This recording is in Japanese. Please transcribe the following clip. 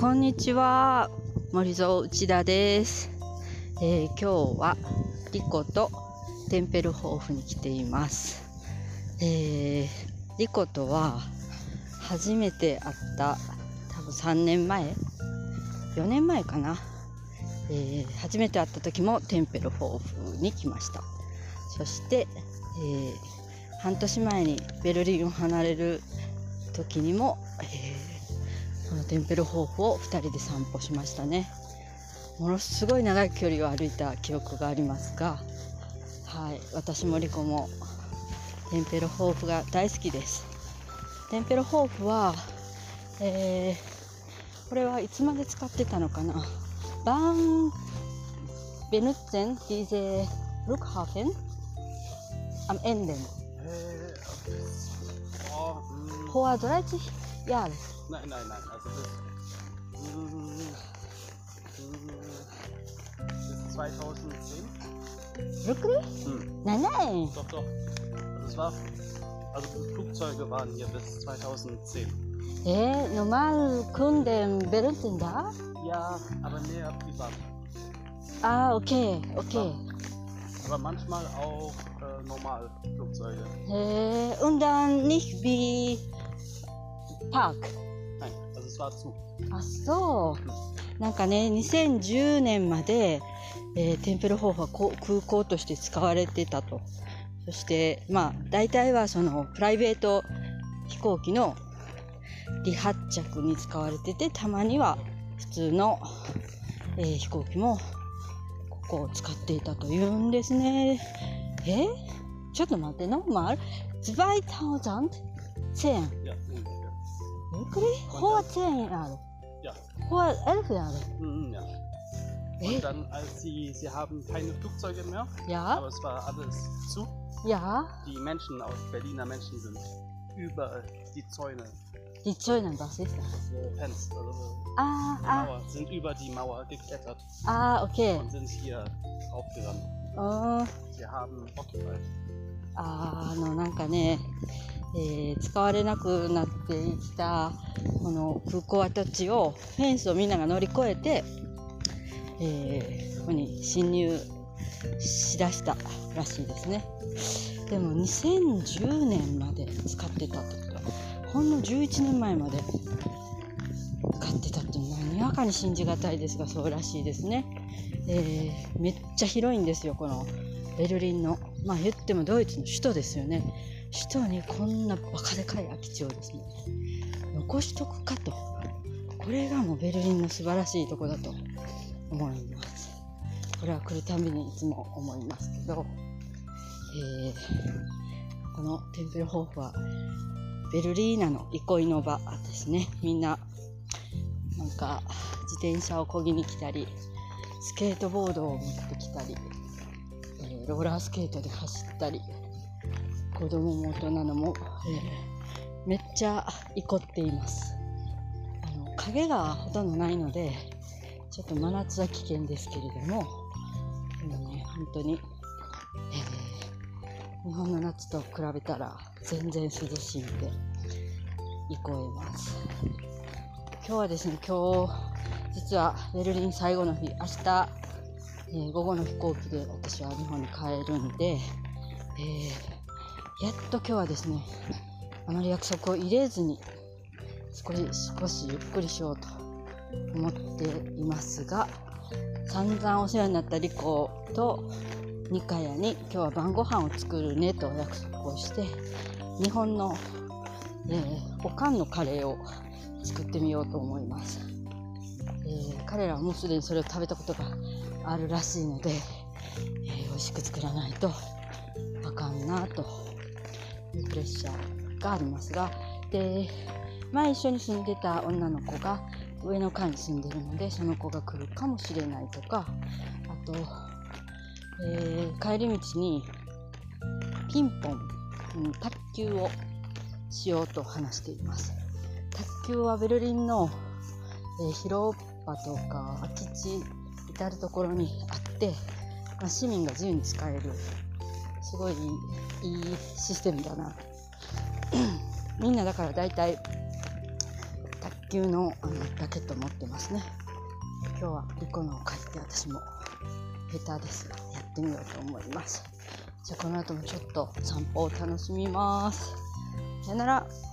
こんにちは。森蔵内田です、えー今日はリコとテンペルホーフに来ています、えーリコとは初めて会った多分3年前？4年前かな、えー初めて会った時もテンペルホーフに来ました。そして、えー半年前にベルリンを離れる時にも、えーこのテンペルホーフを2人で散歩しましたね。ものすごい長い距離を歩いた記憶がありますが、はい、私もリコもテンペルホーフが大好きです。テンペルホーフは、えーこれはいつまで使ってたのかな？バーンベヌッツェン diese Flughafen am Ende Äh, oh, mm, vor 30 Jahren nein, nein, nein. Also das, bis 2010. wirklich? Hm, Nein, nein. doch, doch. Also es war, also die Flugzeuge waren hier bis 2010. Eh, normal Kunden benutzen da? Ja, aber mehr privat. Ah, okay, okay. Aber manchmal auch äh, normal Flugzeuge. Eh, und dann nicht wie Park. Es war zu. あそう。なんかね2010年まで、えーテンペルホーフはこう空港として使われてたと。そしてまあ大体はそのプライベート飛行機の離発着に使われててたまには普通の、えー飛行機もここを使っていたというんですね。え？ちょっと待ってノーマル2010 Ja, ungefähr. Wirklich? Vor 10 Jahren? Ja. Vor 11 Jahren? Mhm, ja. Äh? Und dann, als sie, sie haben keine Flugzeuge mehr, Ja, aber es war alles zu. ja. Die Menschen aus Berliner Menschen sind über die Zäune Die Zäune, was ist das? äh, Fenster, also Ah, die ah, Mauer, sind über die Mauer geklettert ah, okay. und sind hier aufgerannt. あ Sie haben occupied. あのなんかね、 えー使われなくなってきたこの空港跡地をフェンスをみんなが乗り越えて、えーここに侵入しだしたらしいですね。でも2010年まで使ってたってことほんの11年前まで使ってたっていうのはにわかに信じがたいですがそうらしいですね、えーめっちゃ広いんですよこのベルリンの。まあ言ってもドイツの首都ですよね。首都にこんなバカでかい空き地をですね残しとくかと。これがもうベルリンの素晴らしいとこだと思います。これは来るたびにいつも思いますけど、えーこのテンペルホーフはベルリーナの憩いの場ですね。みんななんか自転車を漕ぎに来たりスケートボードを持ってきたり、えーローラースケートで走ったり子供も大人のも、えーめっちゃ憩っています。あの影がほとんどないのでちょっと真夏は危険ですけれども今ね本当に、えー日本の夏と比べたら全然涼しいんで憩えます今日はですね今日実はベルリン最後の日明日、えー午後の飛行機で私は日本に帰るんで、えーやっと今日はですねあまり約束を入れずに少し少しゆっくりしようと思っていますが散々お世話になったリコとニカヤに今日は晩ご飯を作るねと約束をして日本の、えーおかんのカレーを作ってみようと思います、えー彼らはもうすでにそれを食べたことがあるらしいので、えー美味しく作らないとあかんなというプレッシャーがありますがで前一緒に住んでた女の子が上の階に住んでるのでその子が来るかもしれないとかあと、えー帰り道にピンポン、うん卓球をしようと話しています。卓球はベルリンの、えー広場とか空き地至る所にあって、まあ、市民が自由に使えるすごいいいシステムだな。みんなだから大体卓球のあのラケット持ってますね。今日はリコのを借りて私も下手ですがやってみようと思います。じゃあこの後もちょっと散歩を楽しみます。さよなら。